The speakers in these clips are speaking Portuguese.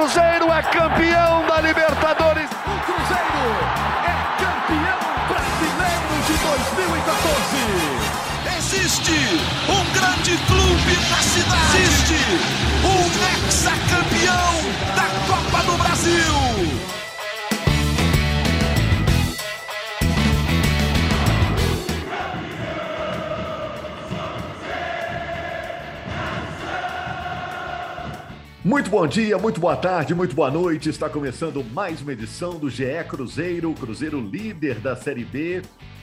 Cruzeiro é campeão da Libertadores. Muito bom dia, muito boa tarde, muito boa noite. Está começando mais uma edição do GE Cruzeiro, Cruzeiro líder da Série B.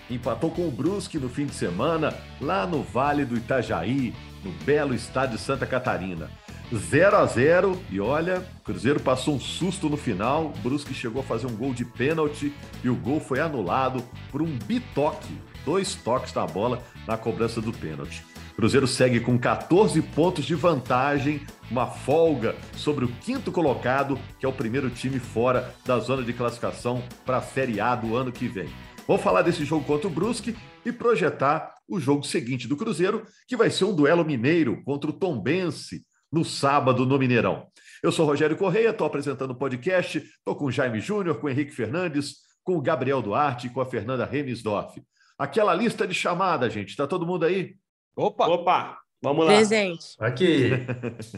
Empatou com o Brusque no fim de semana, lá no Vale do Itajaí, no belo estádio de Santa Catarina. 0 a 0 e olha, Cruzeiro passou um susto no final. Brusque chegou a fazer um gol de pênalti e o gol foi anulado por um bitoque, dois toques na bola na cobrança do pênalti. Cruzeiro segue com 14 pontos de vantagem, uma folga sobre o quinto colocado, que é o primeiro time fora da zona de classificação para a Série A do ano que vem. Vamos falar desse jogo contra o Brusque e projetar o jogo seguinte do Cruzeiro, que vai ser um duelo mineiro contra o Tombense no sábado no Mineirão. Eu sou Rogério Correia, estou apresentando o podcast, estou com o Jaime Júnior, com o Henrique Fernandes, com o Gabriel Duarte e com a Fernanda Remisdorf. Aquela lista de chamada, gente, está todo mundo aí? Opa! Opa! Vamos lá. Presente. Aqui.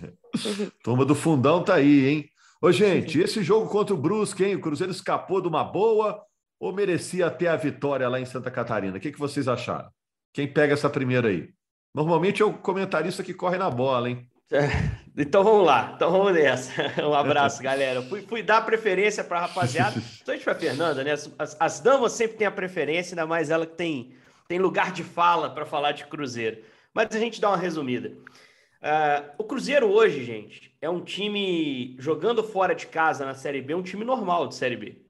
Turma do fundão tá aí, hein? Ô, gente, esse jogo contra o Brusque, hein? O Cruzeiro escapou de uma boa ou merecia até a vitória lá em Santa Catarina? O que, que vocês acharam? Quem pega essa primeira aí? Normalmente é o comentarista que corre na bola, hein? É, então vamos lá, então vamos nessa. Um abraço, galera. Fui, fui dar preferência para a rapaziada, principalmente para a Fernanda, né? As, as, damas sempre têm a preferência, ainda mais ela que tem, tem lugar de fala para falar de Cruzeiro. Mas a gente dá uma resumida. Uh, o Cruzeiro hoje, gente, é um time jogando fora de casa na Série B, um time normal de Série B.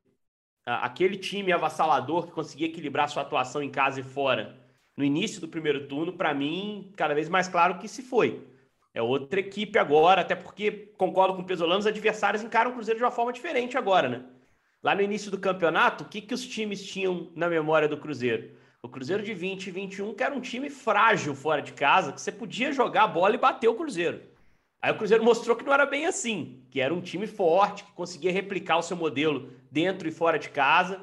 Uh, aquele time avassalador que conseguia equilibrar sua atuação em casa e fora no início do primeiro turno, para mim, cada vez mais claro que se foi. É outra equipe agora, até porque, concordo com o Pesolano, os adversários encaram o Cruzeiro de uma forma diferente agora, né? Lá no início do campeonato, o que, que os times tinham na memória do Cruzeiro? O Cruzeiro de 20 e 21, que era um time frágil fora de casa, que você podia jogar a bola e bater o Cruzeiro. Aí o Cruzeiro mostrou que não era bem assim, que era um time forte, que conseguia replicar o seu modelo dentro e fora de casa.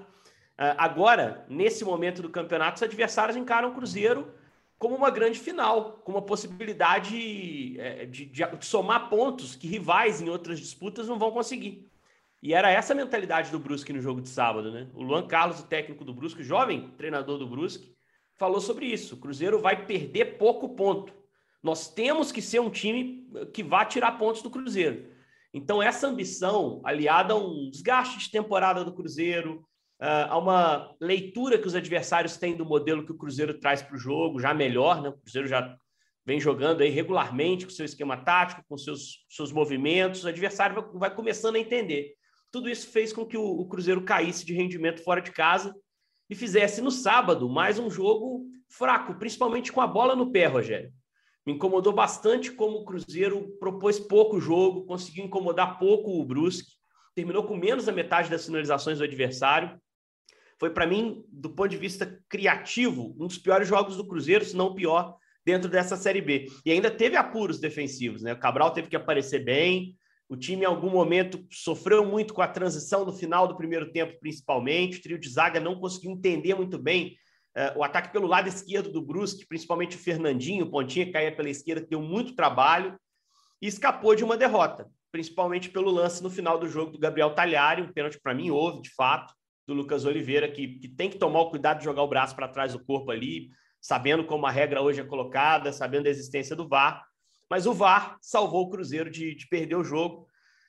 Uh, agora, nesse momento do campeonato, os adversários encaram o Cruzeiro como uma grande final, com uma possibilidade de, de, de somar pontos que rivais em outras disputas não vão conseguir. E era essa a mentalidade do Brusque no jogo de sábado, né? O Luan Carlos, o técnico do Brusque, jovem treinador do Brusque, falou sobre isso. O Cruzeiro vai perder pouco ponto. Nós temos que ser um time que vá tirar pontos do Cruzeiro. Então, essa ambição, aliada a um desgaste de temporada do Cruzeiro, a uma leitura que os adversários têm do modelo que o Cruzeiro traz para o jogo, já melhor, né? O Cruzeiro já vem jogando aí regularmente com seu esquema tático, com seus, seus movimentos, o adversário vai, vai começando a entender. Tudo isso fez com que o, o Cruzeiro caísse de rendimento fora de casa e fizesse no sábado mais um jogo fraco, principalmente com a bola no pé, Rogério. Me incomodou bastante como o Cruzeiro propôs pouco jogo, conseguiu incomodar pouco o Brusque, terminou com menos da metade das finalizações do adversário. Foi, para mim, do ponto de vista criativo, um dos piores jogos do Cruzeiro, se não o pior, dentro dessa Série B. E ainda teve apuros defensivos, né? O Cabral teve que aparecer bem, o time, em algum momento, sofreu muito com a transição no final do primeiro tempo, principalmente. O trio de zaga não conseguiu entender muito bem uh, o ataque pelo lado esquerdo do Brusque, principalmente o Fernandinho, o Pontinha, que caía pela esquerda, que deu muito trabalho e escapou de uma derrota, principalmente pelo lance no final do jogo do Gabriel Talhari. Um pênalti, para mim, houve, de fato, do Lucas Oliveira, que, que tem que tomar o cuidado de jogar o braço para trás do corpo ali, sabendo como a regra hoje é colocada, sabendo da existência do VAR mas o VAR salvou o Cruzeiro de, de perder o jogo.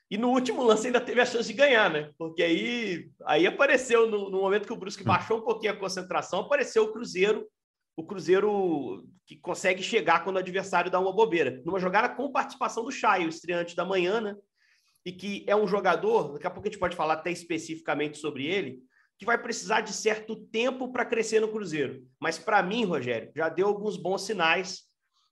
E no último lance ainda teve a chance de ganhar, né? Porque aí, aí apareceu, no, no momento que o Brusque baixou um pouquinho a concentração, apareceu o Cruzeiro, o Cruzeiro que consegue chegar quando o adversário dá uma bobeira. Numa jogada com participação do Chay, o estreante da manhã, né? E que é um jogador, daqui a pouco a gente pode falar até especificamente sobre ele, que vai precisar de certo tempo para crescer no Cruzeiro. Mas para mim, Rogério, já deu alguns bons sinais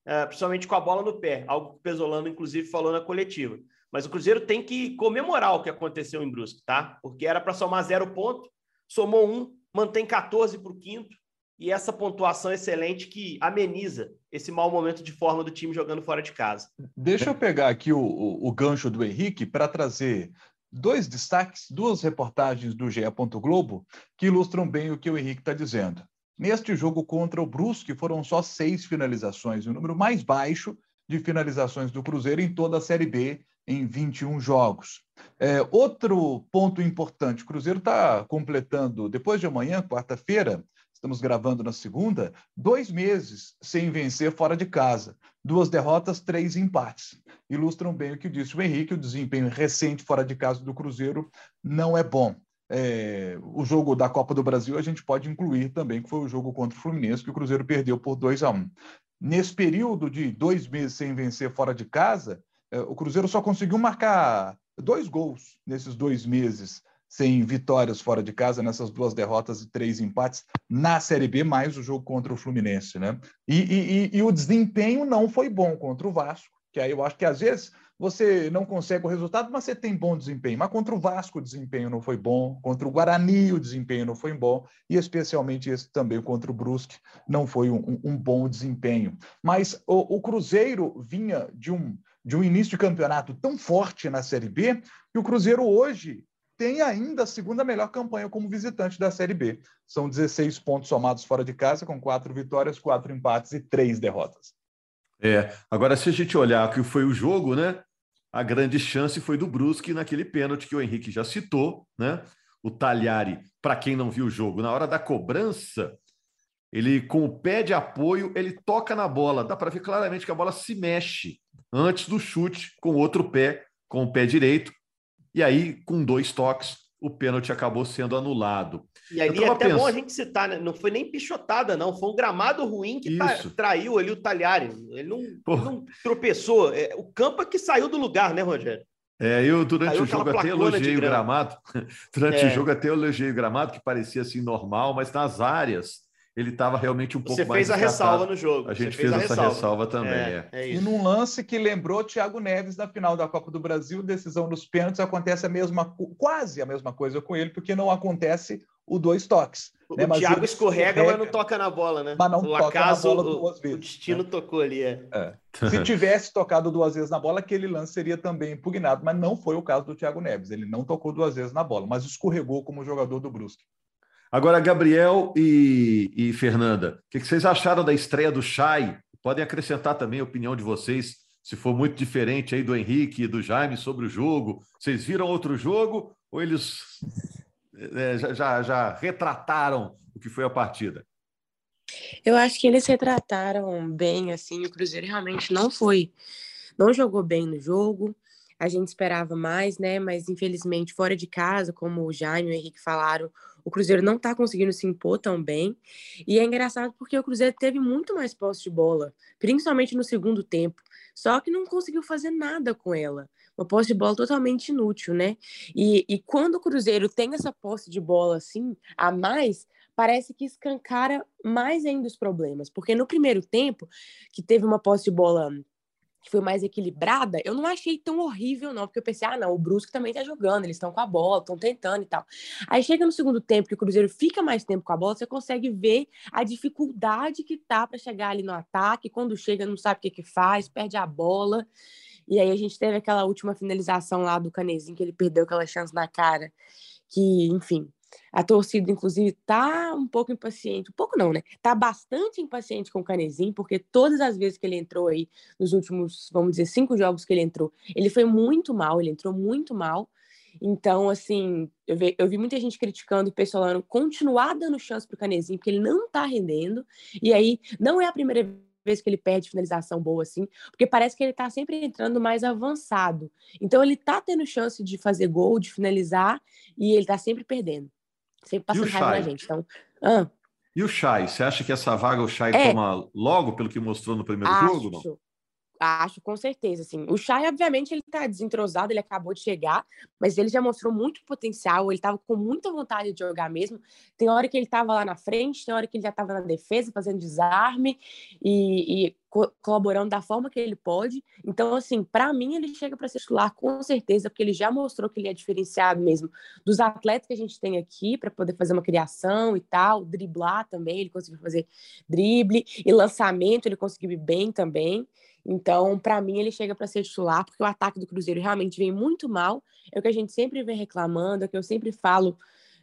uh, principalmente com a bola no pé, algo que o Pesolano, inclusive, falou na coletiva. Mas o Cruzeiro tem que comemorar o que aconteceu em Brusque, tá? Porque era para somar zero ponto, somou um, mantém 14 para o quinto, e essa pontuação excelente que ameniza esse mau momento de forma do time jogando fora de casa. Deixa eu pegar aqui o, o, o gancho do Henrique para trazer dois destaques, duas reportagens do GE. Globo que ilustram bem o que o Henrique está dizendo. Neste jogo contra o Brusque, foram só seis finalizações, o número mais baixo de finalizações do Cruzeiro em toda a Série B em 21 jogos. É, outro ponto importante: o Cruzeiro está completando, depois de amanhã, quarta-feira, estamos gravando na segunda, dois meses sem vencer fora de casa. Duas derrotas, três empates. Ilustram bem o que disse o Henrique: o desempenho recente fora de casa do Cruzeiro não é bom. É, o jogo da Copa do Brasil a gente pode incluir também, que foi o jogo contra o Fluminense, que o Cruzeiro perdeu por 2 a 1 Nesse período de dois meses sem vencer fora de casa, é, o Cruzeiro só conseguiu marcar dois gols nesses dois meses sem vitórias fora de casa, nessas duas derrotas e três empates na Série B, mais o jogo contra o Fluminense. Né? E, e, e o desempenho não foi bom contra o Vasco, que aí eu acho que às vezes você não consegue o resultado, mas você tem bom desempenho. Mas contra o Vasco o desempenho não foi bom, contra o Guarani o desempenho não foi bom, e especialmente esse também contra o Brusque não foi um, um bom desempenho. Mas o, o, Cruzeiro vinha de um, de um início de campeonato tão forte na Série B que o Cruzeiro hoje tem ainda a segunda melhor campanha como visitante da Série B. São 16 pontos somados fora de casa, com quatro vitórias, quatro empates e três derrotas. É, agora se a gente olhar que foi o jogo, né? A grande chance foi do Brusque naquele pênalti que o Henrique já citou, né? O Talhari, para quem não viu o jogo, na hora da cobrança, ele com o pé de apoio, ele toca na bola, dá para ver claramente que a bola se mexe antes do chute com o outro pé, com o pé direito. E aí, com dois toques, o pênalti acabou sendo anulado. E ali é até bom a gente citar, né? não foi nem pichotada, não, foi um gramado ruim que tá, traiu ali o Talhari. Ele não, não tropeçou. É, o campo é que saiu do lugar, né, Rogério? É, eu durante o jogo até elogiei o gramado. durante é. o jogo até elogiei o gramado, que parecia assim normal, mas nas áreas ele estava realmente um pouco Você mais. Você fez a ressalva no jogo. A gente fez, fez, essa ressalva, ressalva também. É, é. e num lance que lembrou Thiago Neves na final da Copa do Brasil, decisão nos pênaltis, acontece a mesma, quase a mesma coisa com ele, porque não acontece o dois toques. O, né? Thiago escorrega, escorrega, mas não toca na bola, né? Mas não o toca acaso, na bola duas vezes. O destino né? tocou ali, é. é. Se tivesse tocado duas vezes na bola, aquele lance seria também impugnado, mas não foi o caso do Thiago Neves. Ele não tocou duas vezes na bola, mas escorregou como jogador do Brusque. Agora, Gabriel e, e Fernanda, o que, que, vocês acharam da estreia do Chay? Podem acrescentar também a opinião de vocês, se for muito diferente aí do Henrique e do Jaime sobre o jogo. Vocês viram outro jogo ou eles é, já, já, retrataram o que foi a partida? Eu acho que eles retrataram bem, assim, o Cruzeiro realmente não foi, não jogou bem no jogo. A gente esperava mais, né? Mas infelizmente fora de casa, como o Jaime e o Henrique falaram, o Cruzeiro não está conseguindo se impor tão bem. E é engraçado porque o Cruzeiro teve muito mais posse de bola, principalmente no segundo tempo. Só que não conseguiu fazer nada com ela. Uma posse de bola totalmente inútil, né? E, e quando o Cruzeiro tem essa posse de bola assim, a mais, parece que escancara mais ainda os problemas. Porque no primeiro tempo, que teve uma posse de bola que foi mais equilibrada, eu não achei tão horrível, não, porque eu pensei, ah, não, o Brusque também tá jogando, eles estão com a bola, estão tentando e tal. Aí chega no segundo tempo, que o Cruzeiro fica mais tempo com a bola, você consegue ver a dificuldade que tá para chegar ali no ataque, quando chega não sabe o que que faz, perde a bola. E aí a gente teve aquela última finalização lá do Canezinho, que ele perdeu aquela chance na cara, que, enfim, a torcida, inclusive, está um pouco impaciente, um pouco não, né? Está bastante impaciente com o Canezinho, porque todas as vezes que ele entrou aí, nos últimos, vamos dizer, cinco jogos que ele entrou, ele foi muito mal, ele entrou muito mal. Então, assim, eu vi, eu vi muita gente criticando o Pessolano continuar dando chance para o Canezinho, porque ele não está rendendo. E aí, não é a primeira vez que ele perde finalização boa assim, porque parece que ele tá sempre entrando mais avançado. Então ele tá tendo chance de fazer gol, de finalizar, e ele tá sempre perdendo. Sempre passando raiva na gente. Então, ah. E o Chay? Você acha que essa vaga o Chay é. toma logo, pelo que mostrou no primeiro acho, jogo? Não? Acho, com certeza, assim. O Chay, obviamente, ele tá desentrosado, ele acabou de chegar, mas ele já mostrou muito potencial, ele tava com muita vontade de jogar mesmo. Tem hora que ele tava lá na frente, tem hora que ele já tava na defesa, fazendo desarme e, e co colaborando da forma que ele pode. Então, assim, para mim, ele chega para ser titular com certeza, porque ele já mostrou que ele é diferenciado mesmo dos atletas que a gente tem aqui, para poder fazer uma criação e tal, driblar também, ele conseguiu fazer drible e lançamento, ele conseguiu ir bem também. Então, para mim, ele chega para ser titular, porque o ataque do Cruzeiro realmente vem muito mal. É o que a gente sempre vem reclamando, é o que eu sempre falo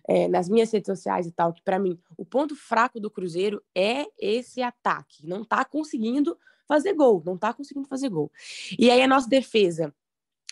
é, nas minhas redes sociais e tal, que para mim o ponto fraco do Cruzeiro é esse ataque. Não está conseguindo fazer gol, não está conseguindo fazer gol. E aí a nossa defesa.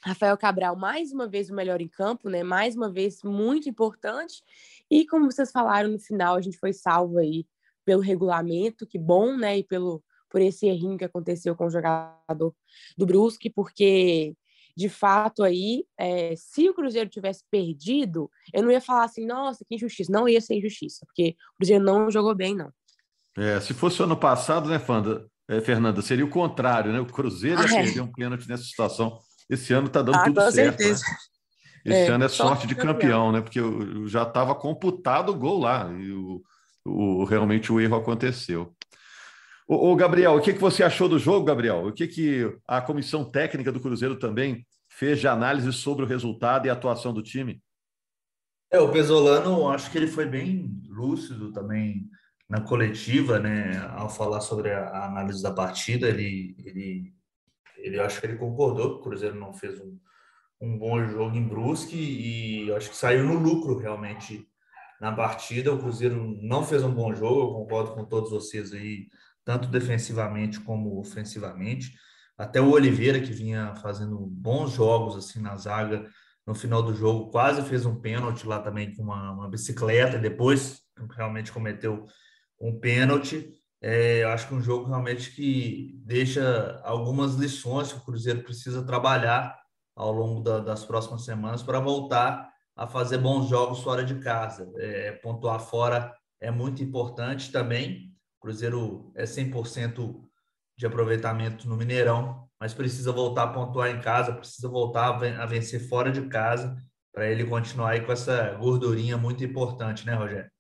Rafael Cabral, mais uma vez o melhor em campo, né? Mais uma vez muito importante. E como vocês falaram no final, a gente foi salvo aí pelo regulamento, que bom, né? E pelo por esse errinho que aconteceu com o jogador do Brusque, porque de fato aí, é, se o Cruzeiro tivesse perdido, eu não ia falar assim, nossa, que injustiça. Não ia ser injustiça, porque o Cruzeiro não jogou bem, não. É, se fosse o ano passado, né, Fanda, é, Fernanda, seria o contrário, né? O Cruzeiro ah, ia é. perder um pênalti nessa situação. Esse ano está dando ah, tudo certo. Né? Esse é, ano é sorte de campeão, campeão, né? Porque já estava computado o gol lá e o, o, realmente o erro aconteceu. Ô, Gabriel, o que, que você achou do jogo, Gabriel? O que, que a comissão técnica do Cruzeiro também fez de análise sobre o resultado e a atuação do time? É, o Pesolano, acho que ele foi bem lúcido também na coletiva, né? Ao falar sobre a, análise da partida, ele, ele, ele acho que ele concordou que o Cruzeiro não fez um, um bom jogo em Brusque e acho que saiu no lucro realmente na partida. O Cruzeiro não fez um bom jogo, eu concordo com todos vocês aí tanto defensivamente como ofensivamente. Até o Oliveira, que vinha fazendo bons jogos assim na zaga, no final do jogo quase fez um pênalti lá também com uma, uma bicicleta, e depois realmente cometeu um pênalti. É, acho que um jogo realmente que deixa algumas lições que o Cruzeiro precisa trabalhar ao longo da, das próximas semanas para voltar a fazer bons jogos fora de casa. É, pontuar fora é muito importante também, Cruzeiro é 100% de aproveitamento no Mineirão, mas precisa voltar a pontuar em casa, precisa voltar a vencer fora de casa para ele continuar aí com essa gordurinha muito importante, né, Rogério?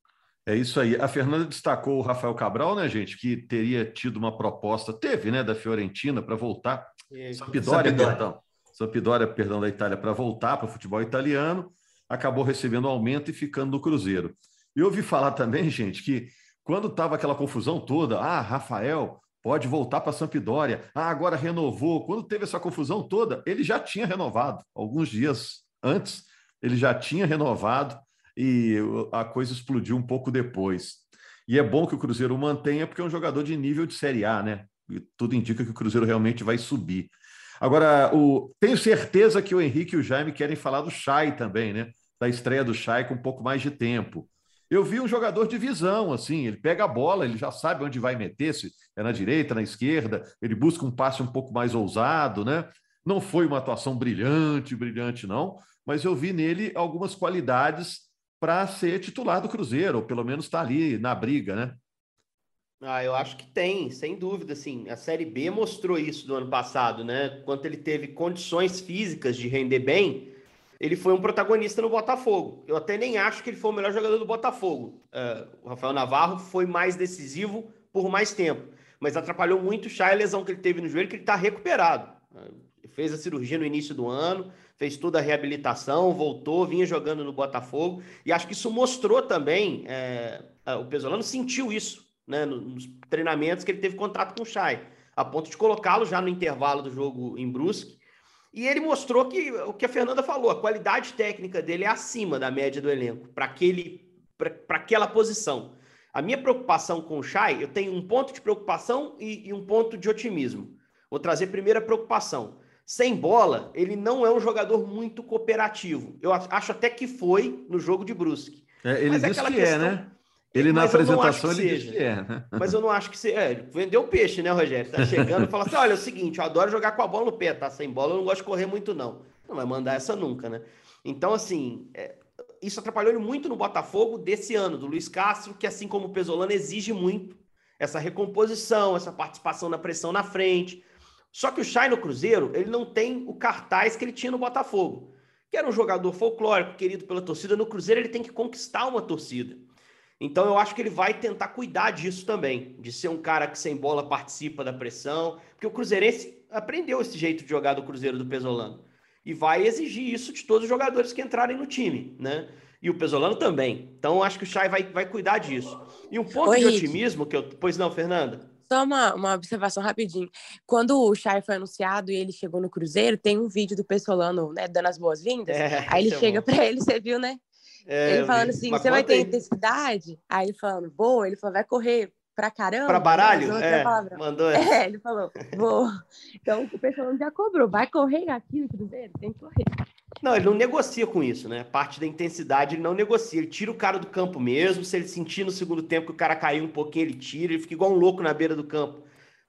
É isso aí. A Fernanda destacou o Rafael Cabral, né, gente, que teria tido uma proposta, teve, né, da Fiorentina para voltar. Sampdoria, perdão. Sampdoria, perdão, da Itália, para voltar para o futebol italiano. Acabou recebendo aumento e ficando no Cruzeiro. E ouvi falar também, gente, que quando estava aquela confusão toda, ah, Rafael pode voltar para a Sampdoria, ah, agora renovou. Quando teve essa confusão toda, ele já tinha renovado. Alguns dias antes, ele já tinha renovado e a coisa explodiu um pouco depois. E é bom que o Cruzeiro mantenha, porque é um jogador de nível de Série A, né? E tudo indica que o Cruzeiro realmente vai subir. Agora, o... tenho certeza que o Henrique e o Jaime querem falar do Chay também, né? Da estreia do Chay com um pouco mais de tempo. Eu vi um jogador de visão, assim, ele pega a bola, ele já sabe onde vai meter, se é na direita, na esquerda, ele busca um passe um pouco mais ousado, né? Não foi uma atuação brilhante, brilhante, não, mas eu vi nele algumas qualidades para ser titular do Cruzeiro, ou pelo menos estar tá ali na briga, né? Ah, eu acho que tem, sem dúvida, sim. A Série B mostrou isso do ano passado, né? Quando ele teve condições físicas de render bem, ele foi um protagonista no Botafogo. Eu até nem acho que ele foi o melhor jogador do Botafogo. Uh, o Rafael Navarro foi mais decisivo por mais tempo, mas atrapalhou muito o Chay a lesão que ele teve no joelho, que ele está recuperado. Uh, fez a cirurgia no início do ano, fez toda a reabilitação, voltou, vinha jogando no Botafogo, e acho que isso mostrou também, é, o Pesolano sentiu isso né, nos treinamentos que ele teve contato com o Chay, a ponto de colocá-lo já no intervalo do jogo em Brusque, e ele mostrou que o que a Fernanda falou, a qualidade técnica dele é acima da média do elenco, para aquele para aquela posição. A minha preocupação com o Chay, eu tenho um ponto de preocupação e, e um ponto de otimismo. Vou trazer primeiro a preocupação. Sem bola, ele não é um jogador muito cooperativo. Eu acho até que foi no jogo de Brusque. É, ele Mas disse que questão... é, né? Ele na apresentação ele que é, né? Mas eu não acho que seja. É, vendeu peixe, né, Rogério? Tá chegando e fala assim: olha, é o seguinte, eu adoro jogar com a bola no pé, tá? Sem bola eu não gosto de correr muito, não. Não vai mandar essa nunca, né? Então, assim, é, isso atrapalhou ele muito no Botafogo desse ano, do Luiz Castro, que assim como o Pesolano exige muito essa recomposição, essa participação na pressão na frente. Só que o Chay no Cruzeiro, ele não tem o cartaz que ele tinha no Botafogo, que era um jogador folclórico, querido pela torcida. No Cruzeiro, ele tem que conquistar uma torcida. Então, eu acho que ele vai tentar cuidar disso também, de ser um cara que sem bola participa da pressão, porque o Cruzeirense aprendeu esse jeito de jogar do Cruzeiro do Pesolano e vai exigir isso de todos os jogadores que entrarem no time, né? E o Pesolano também. Então, acho que o Chay vai, vai cuidar disso. E um ponto Oi, de otimismo que eu. Pois não, Fernanda? Só uma, uma observação rapidinho. Quando o Chay foi anunciado e ele chegou no Cruzeiro, tem um vídeo do Pesolano, né, dando as boas-vindas. É, aí ele é chega para ele, você viu, né? É, ele falando assim: você vai ter aí. intensidade? Aí ele falando, boa. Ele falou, vai correr pra caramba. Pra baralho? É, mandou. É, ele falou, vou. Então o pessoal já cobrou, vai correr aqui no Cruzeiro? Tem que correr. Não, ele não negocia com isso, né? Parte da intensidade ele não negocia. Ele tira o cara do campo mesmo. Se ele sentir no segundo tempo que o cara caiu um pouquinho, ele tira. Ele fica igual um louco na beira do campo.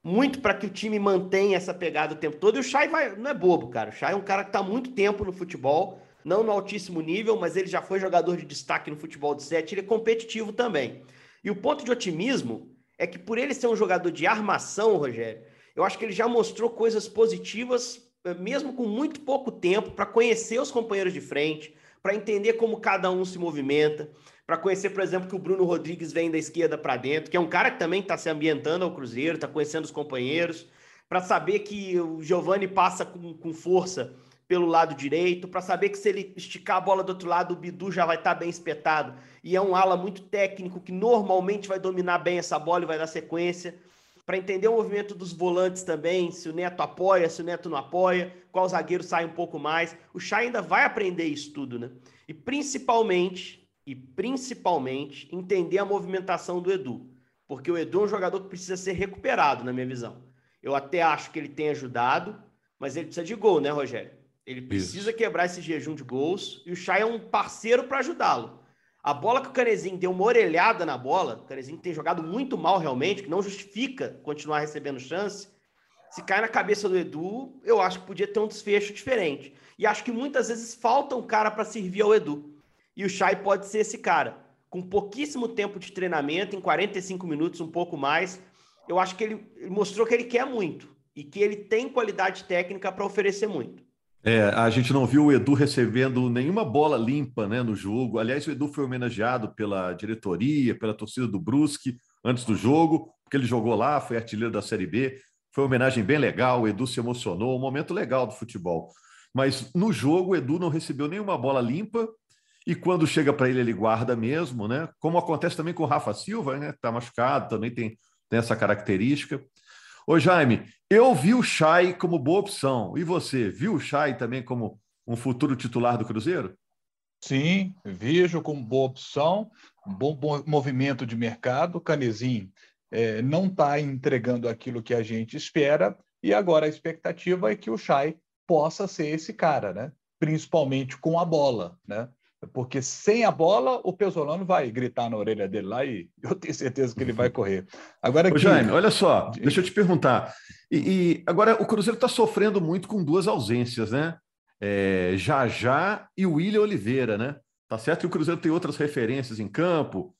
Muito para que o time mantenha essa pegada o tempo todo. E o Chay vai, não é bobo, cara. O Chay é um cara que está muito tempo no futebol, não no altíssimo nível, mas ele já foi jogador de destaque no futebol de sete. Ele é competitivo também. E o ponto de otimismo é que por ele ser um jogador de armação, Rogério, eu acho que ele já mostrou coisas positivas, eh, mesmo com muito pouco tempo, para conhecer os companheiros de frente, para entender como cada um se movimenta, para conhecer, por exemplo, que o Bruno Rodrigues vem da esquerda para dentro, que é um cara que também está se ambientando ao Cruzeiro, está conhecendo os companheiros, para saber que o Giovani passa com, com força pelo lado direito, para saber que se ele esticar a bola do outro lado, o Bidu já vai estar tá bem espetado. E é um ala muito técnico que normalmente vai dominar bem essa bola e vai dar sequência. Para entender o movimento dos volantes também, se o Neto apoia, se o Neto não apoia, qual zagueiro sai um pouco mais. O Chay ainda vai aprender isso tudo, né? E principalmente, e principalmente, entender a movimentação do Edu. Porque o Edu é um jogador que precisa ser recuperado, na minha visão. Eu até acho que ele tem ajudado, mas ele precisa de gol, né, Rogério? Ele precisa Isso. quebrar esse jejum de gols e o Chay é um parceiro para ajudá-lo. A bola que o Canezinho deu uma orelhada na bola, o Canezinho tem jogado muito mal realmente, que não justifica continuar recebendo chance. Se cai na cabeça do Edu, eu acho que podia ter um desfecho diferente. E acho que muitas vezes falta um cara para servir ao Edu. E o Chay pode ser esse cara. Com pouquíssimo tempo de treinamento, em 45 minutos, um pouco mais, eu acho que ele mostrou que ele quer muito e que ele tem qualidade técnica para oferecer muito. É, a gente não viu o Edu recebendo nenhuma bola limpa né, no jogo. Aliás, o Edu foi homenageado pela diretoria, pela torcida do Brusque antes do jogo, porque ele jogou lá, foi artilheiro da Série B. Foi uma homenagem bem legal, o Edu se emocionou, um momento legal do futebol. Mas no jogo, o Edu não recebeu nenhuma bola limpa e quando chega para ele, ele guarda mesmo, né? Como acontece também com o Rafa Silva, né? Está machucado, também tem, tem essa característica. Ô Jaime, eu vi o Chay como boa opção. E você, viu o Chay também como um futuro titular do Cruzeiro? Sim, vejo como boa opção, bom, bom movimento de mercado. Canezinho é, não está entregando aquilo que a gente espera, e agora a expectativa é que o Chay possa ser esse cara, né? principalmente com a bola. Né? Porque sem a bola, o Pesolano vai gritar na orelha dele lá e eu tenho certeza que ele vai correr. Agora Ô, Jaime, olha só, deixa eu te perguntar. E, e agora o Cruzeiro está sofrendo muito com duas ausências, né? É, Jajá e o William Oliveira, né? Tá certo que o Cruzeiro tem outras referências em campo,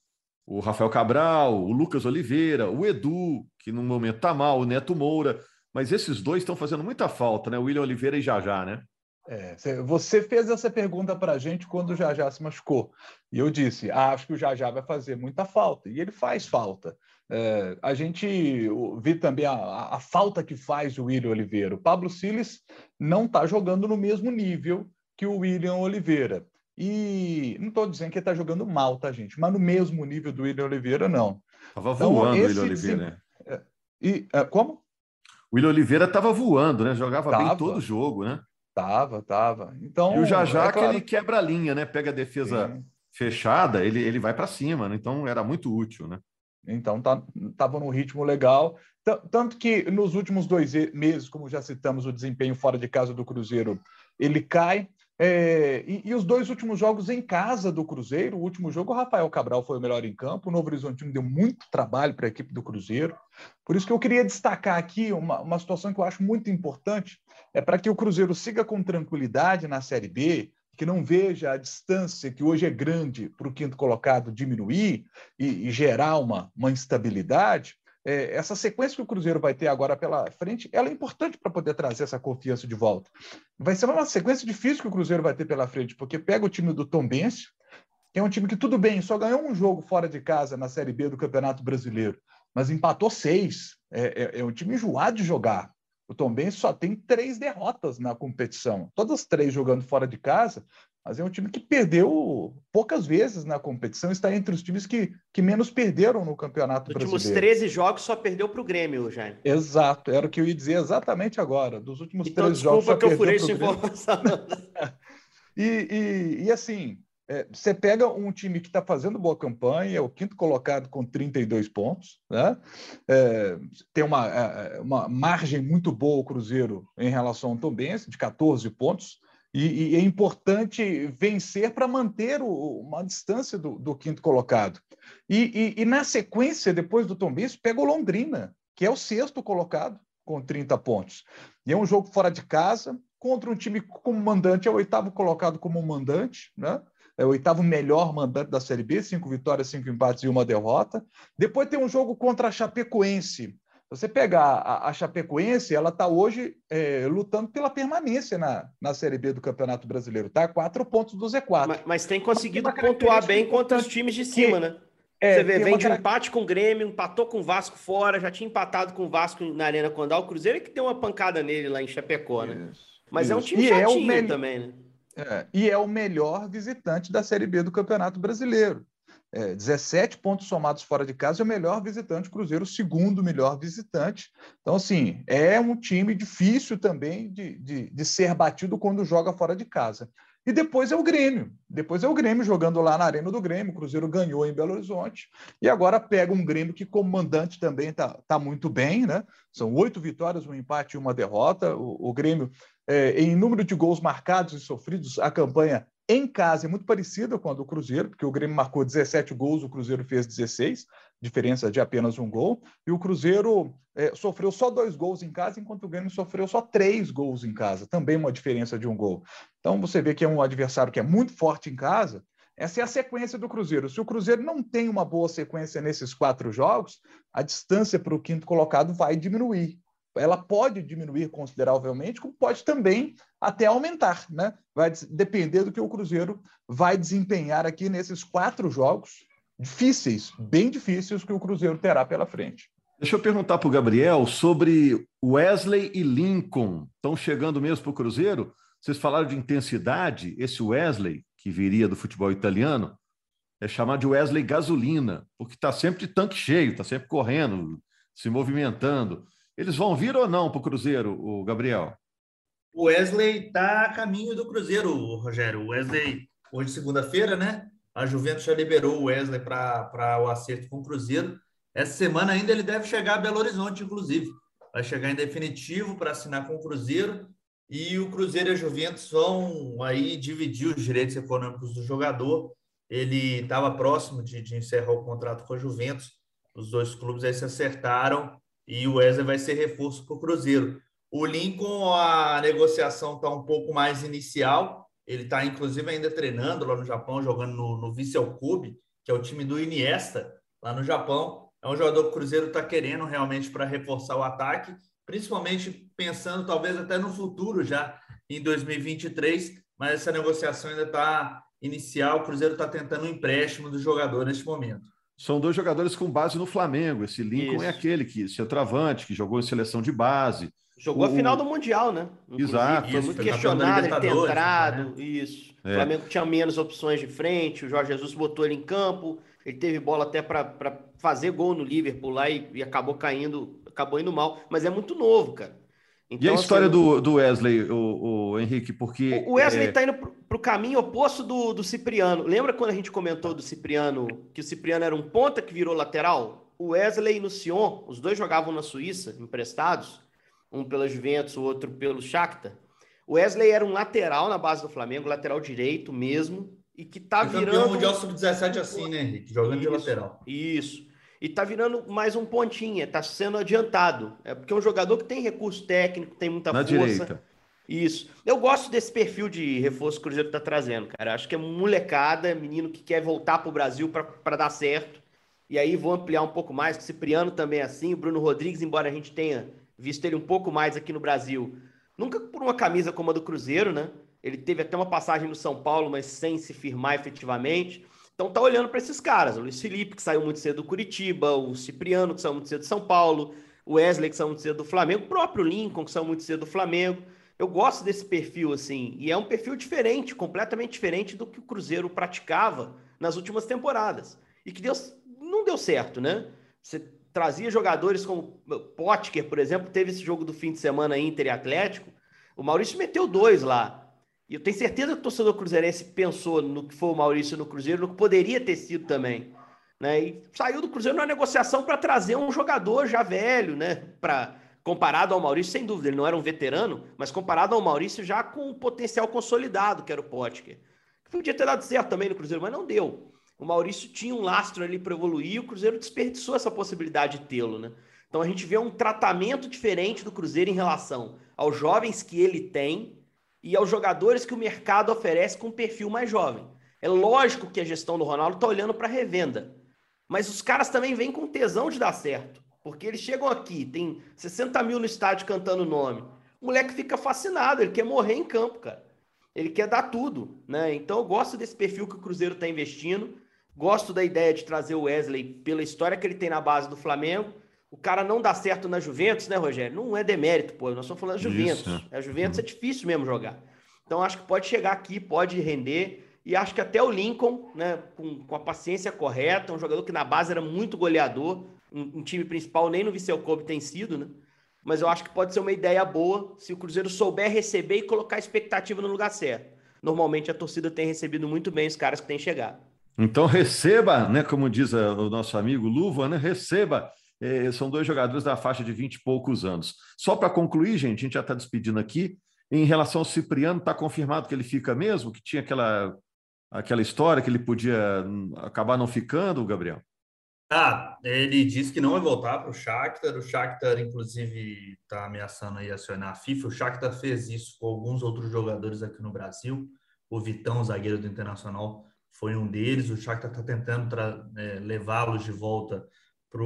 o Rafael Cabral, o Lucas Oliveira, o Edu, que no momento tá mal, o Neto Moura, mas esses dois estão fazendo muita falta, né? O William Oliveira e Jajá, né? É, você fez essa pergunta para a gente quando o Jajá se machucou. E eu disse: ah, acho que o Jajá vai fazer muita falta. E ele faz falta. É, a gente viu também a, a, falta que faz o William Oliveira. O Pablo Siles não está jogando no mesmo nível que o William Oliveira. E não estou dizendo que ele está jogando mal, tá, gente? Mas no mesmo nível do William Oliveira, não. Estava então, voando o William Oliveira, né? É, e, é, como? O William Oliveira estava voando, né? Jogava tava. bem todo jogo, né? Tava, tava. Então, e o Jajá é claro. que ele quebra a linha, né? Pega a defesa Sim. fechada, ele, ele vai para cima, né? Então era muito útil, né? Então tá, tava num ritmo legal. Tanto que nos últimos dois meses, como já citamos, o desempenho fora de casa do Cruzeiro ele cai. É, e, e, os dois últimos jogos em casa do Cruzeiro, o último jogo, o Rafael Cabral foi o melhor em campo, o Novo Horizontino deu muito trabalho para a equipe do Cruzeiro. Por isso que eu queria destacar aqui uma, uma situação que eu acho muito importante, é para que o Cruzeiro siga com tranquilidade na Série B, que não veja a distância que hoje é grande para o quinto colocado diminuir e, e gerar uma, uma instabilidade, é, essa sequência que o Cruzeiro vai ter agora pela frente, ela é importante para poder trazer essa confiança de volta. Vai ser uma sequência difícil que o Cruzeiro vai ter pela frente, porque pega o time do Tom Benz, que é um time que tudo bem, só ganhou um jogo fora de casa na Série B do Campeonato Brasileiro, mas empatou seis. É, é, é um time enjoado de jogar. O Tom Benz só tem três derrotas na competição, todas três jogando fora de casa, mas é um time que perdeu poucas vezes na competição, está entre os times que, que menos perderam no Campeonato Brasileiro. Nos últimos 13 jogos só perdeu para o Grêmio, Jaime. Exato, era o que eu ia dizer exatamente agora. Dos últimos então, 13 jogos só que eu furei essa informação. e, e, e assim, é, você pega um time que está fazendo boa campanha, é o quinto colocado com 32 pontos, né? É, tem uma, é, uma margem muito boa o Cruzeiro em relação ao Tom Benz, de 14 pontos. E, e é importante vencer para manter o, uma distância do, do quinto colocado. E, e, e, na sequência, depois do Tom Benz, pega o Londrina, que é o sexto colocado, com 30 pontos. E é um jogo fora de casa, contra um time como mandante, é o oitavo colocado como mandante, né? É o oitavo melhor mandante da Série B, cinco vitórias, cinco empates e uma derrota. Depois tem um jogo contra a Chapecoense, você pegar a, a Chapecoense, ela está hoje é, lutando pela permanência na, na Série B do Campeonato Brasileiro, tá? Quatro pontos do Z4. Mas, mas tem conseguido pontuar bem contra os times de cima, que, né? É, Você vê, vem de um empate com o Grêmio, empatou com o Vasco fora, já tinha empatado com o Vasco na Arena Condal. O Cruzeiro é que deu uma pancada nele lá em Chapecó, né? Isso, mas isso. é um time e chatinho é também, né? É, e é o melhor visitante da Série B do Campeonato Brasileiro é, 17 pontos somados fora de casa, é o melhor visitante, o Cruzeiro, o segundo melhor visitante. Então, assim, é um time difícil também de, de, de ser batido quando joga fora de casa. E depois é o Grêmio. Depois é o Grêmio jogando lá na Arena do Grêmio. O Cruzeiro ganhou em Belo Horizonte. E agora pega um Grêmio que, como também está tá muito bem, né? São oito vitórias, um empate e uma derrota. O, o Grêmio, é, em número de gols marcados e sofridos, a campanha em casa é muito parecida com a do Cruzeiro, porque o Grêmio marcou 17 gols, o Cruzeiro fez 16, diferença de apenas um gol, e o Cruzeiro é, sofreu só dois gols em casa, enquanto o Grêmio sofreu só três gols em casa, também uma diferença de um gol. Então você vê que é um adversário que é muito forte em casa. Essa é a sequência do Cruzeiro. Se o Cruzeiro não tem uma boa sequência nesses quatro jogos, a distância para o quinto colocado vai diminuir ela pode diminuir consideravelmente, como pode também até aumentar, né? Vai depender do que o Cruzeiro vai desempenhar aqui nesses quatro jogos difíceis, bem difíceis, que o Cruzeiro terá pela frente. Deixa eu perguntar para o Gabriel sobre Wesley e Lincoln. Estão chegando mesmo para o Cruzeiro? Vocês falaram de intensidade. Esse Wesley, que viria do futebol italiano, é chamado de Wesley gasolina, porque está sempre de tanque cheio, está sempre correndo, se movimentando. Eles vão vir ou não para o Cruzeiro, o Gabriel? O Wesley está a caminho do Cruzeiro, Rogério. O Wesley, hoje, segunda-feira, né? A Juventus já liberou o Wesley para o acerto com o Cruzeiro. Essa semana ainda ele deve chegar a Belo Horizonte, inclusive. Vai chegar em definitivo para assinar com o Cruzeiro. E o Cruzeiro e a Juventus vão aí dividir os direitos econômicos do jogador. Ele estava próximo de, de encerrar o contrato com a Juventus. Os dois clubes aí se acertaram e o Wesley vai ser reforço para o Cruzeiro. O Lincoln, a negociação está um pouco mais inicial. Ele está, inclusive, ainda treinando lá no Japão, jogando no, no Vissel Kobe, que é o time do Iniesta, lá no Japão. É um jogador que o Cruzeiro está querendo realmente para reforçar o ataque, principalmente pensando talvez até no futuro já, em 2023, mas essa negociação ainda está inicial. O Cruzeiro está tentando um empréstimo do jogador neste momento. São dois jogadores com base no Flamengo. Esse Lincoln é Isso. é aquele que centroavante, que jogou em seleção de base. Jogou o... a final do Mundial, né? Inclusive, Exato. Foi muito questionado ele ter entrado. Né? Isso. É. O Flamengo tinha menos opções de frente, o Jorge Jesus botou ele em campo, ele teve bola até para fazer gol no Liverpool lá e, e, acabou caindo, acabou indo mal. Mas é muito novo, cara. Então, e a então, história assim, do, do Wesley, o, o, Henrique, porque. O Wesley está é... indo para o caminho oposto do, do Cipriano. Lembra quando a gente comentou do Cipriano, que o Cipriano era um ponta que virou lateral? O Wesley e o Sion, os dois jogavam na Suíça, emprestados, um pela Juventus, o outro pelo Shakhtar. O Wesley era um lateral na base do Flamengo, lateral direito mesmo, e que tá virando. Campeão mundial sub-17 assim, né, Henrique? Jogando isso, de lateral. Isso e tá virando mais um pontinha, tá sendo adiantado. É porque é um jogador que tem recurso técnico, tem muita Na força. Direita. Isso. Eu gosto desse perfil de reforço que o Cruzeiro tá trazendo, cara. Acho que é molecada, menino que quer voltar pro Brasil para dar certo. E aí vou ampliar um pouco mais, o Cipriano também é assim, o Bruno Rodrigues, embora a gente tenha visto ele um pouco mais aqui no Brasil, nunca por uma camisa como a do Cruzeiro, né? Ele teve até uma passagem no São Paulo, mas sem se firmar efetivamente. Então tá olhando para esses caras, o Luiz Felipe, que saiu muito cedo do Curitiba, o Cipriano, que saiu muito cedo do São Paulo, o Wesley, que saiu muito cedo do Flamengo, o próprio Lincoln, que saiu muito cedo do Flamengo. Eu gosto desse perfil, assim, e é um perfil diferente, completamente diferente do que o Cruzeiro praticava nas últimas temporadas. E que Deus não deu certo, né? Você trazia jogadores como Potker, por exemplo, teve esse jogo do fim de semana Inter e Atlético. O Maurício meteu dois lá. E eu tenho certeza que o torcedor cruzeirense pensou no que foi o Maurício no Cruzeiro, no que poderia ter sido também. Né? E saiu do Cruzeiro numa negociação para trazer um jogador já velho, né? Para comparado ao Maurício, sem dúvida, ele não era um veterano, mas comparado ao Maurício já com um potencial consolidado, que era o Potker. Podia ter dado certo também no Cruzeiro, mas não deu. O Maurício tinha um lastro ali para evoluir e o Cruzeiro desperdiçou essa possibilidade de tê-lo, né? Então a gente vê um tratamento diferente do Cruzeiro em relação aos jovens que ele tem e aos jogadores que o mercado oferece com perfil mais jovem. É lógico que a gestão do Ronaldo está olhando para revenda, mas os caras também vêm com tesão de dar certo, porque eles chegam aqui, tem 60 mil no estádio cantando o nome. O moleque fica fascinado, ele quer morrer em campo, cara. Ele quer dar tudo, né? Então eu gosto desse perfil que o Cruzeiro está investindo. Gosto da ideia de trazer o Wesley pela história que ele tem na base do Flamengo o cara não dá certo na Juventus, né, Rogério? Não é demérito, pô. Nós estamos falando da Juventus. Isso, é. A Juventus uhum. é difícil mesmo jogar. Então acho que pode chegar aqui, pode render. E acho que até o Lincoln, né, com, com a paciência correta, um jogador que na base era muito goleador, um, um time principal nem no Viseu Kobe tem sido, né? Mas eu acho que pode ser uma ideia boa se o Cruzeiro souber receber e colocar a expectativa no lugar certo. Normalmente a torcida tem recebido muito bem os caras que têm chegado. Então receba, né, como diz o nosso amigo Luva, né, receba é, são dois jogadores da faixa de 20 e poucos anos. Só para concluir, gente, a gente já está despedindo aqui. Em relação ao Cipriano, está confirmado que ele fica mesmo? Que tinha aquela, aquela história que ele podia hum, acabar não ficando, Gabriel? Ah, ele disse que não vai voltar para o Shakhtar. O Shakhtar, inclusive, está ameaçando aí acionar a FIFA. O Shakhtar fez isso com alguns outros jogadores aqui no Brasil. O Vitão, zagueiro do Internacional, foi um deles. O Shakhtar está tentando é, levá-los de volta para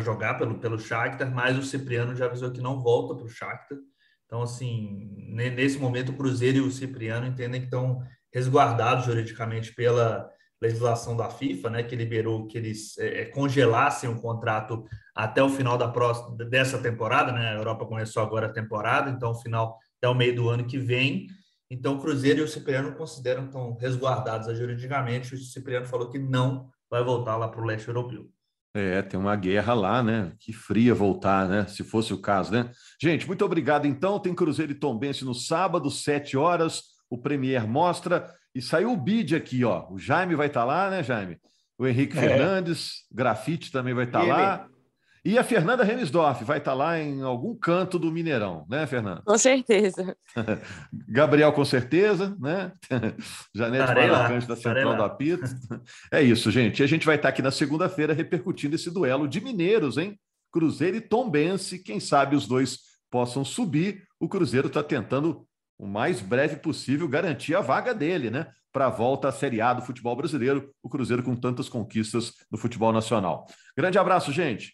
jogar pelo, pelo Shakhtar, mas o Cipriano já avisou que não volta para o Shakhtar. Então, assim, nesse momento, o Cruzeiro e o Cipriano entendem que estão resguardados juridicamente pela legislação da FIFA, né, que liberou que eles é, é, congelassem o contrato até o final da próxima, dessa temporada, né? A Europa começou agora a temporada, então, final até o meio do ano que vem. Então, o Cruzeiro e o Cipriano consideram que estão resguardados juridicamente. O Cipriano falou que não vai voltar lá para o leste europeu. É, tem uma guerra lá, né? Que fria voltar, né? Se fosse o caso, né? Gente, muito obrigado. Então, tem Cruzeiro e Tombense no sábado, sete horas. O Premier mostra. E saiu o bid aqui, ó. O Jaime vai estar tá lá, né, Jaime? O Henrique é. Fernandes, Grafite também vai estar tá lá. E a Fernanda Renisdorf vai estar tá lá em algum canto do Mineirão, né, Fernanda? Com certeza. Gabriel, com certeza, né? Janete Maracante da Central do Apito. É isso, gente. E a gente vai estar aqui na segunda-feira repercutindo esse duelo de mineiros, hein? Cruzeiro e Tombense. Quem sabe os dois possam subir. O Cruzeiro está tentando o mais breve possível garantir a vaga dele, né? Para a volta à Série A do futebol brasileiro, o Cruzeiro com tantas conquistas no futebol nacional. Grande abraço, gente.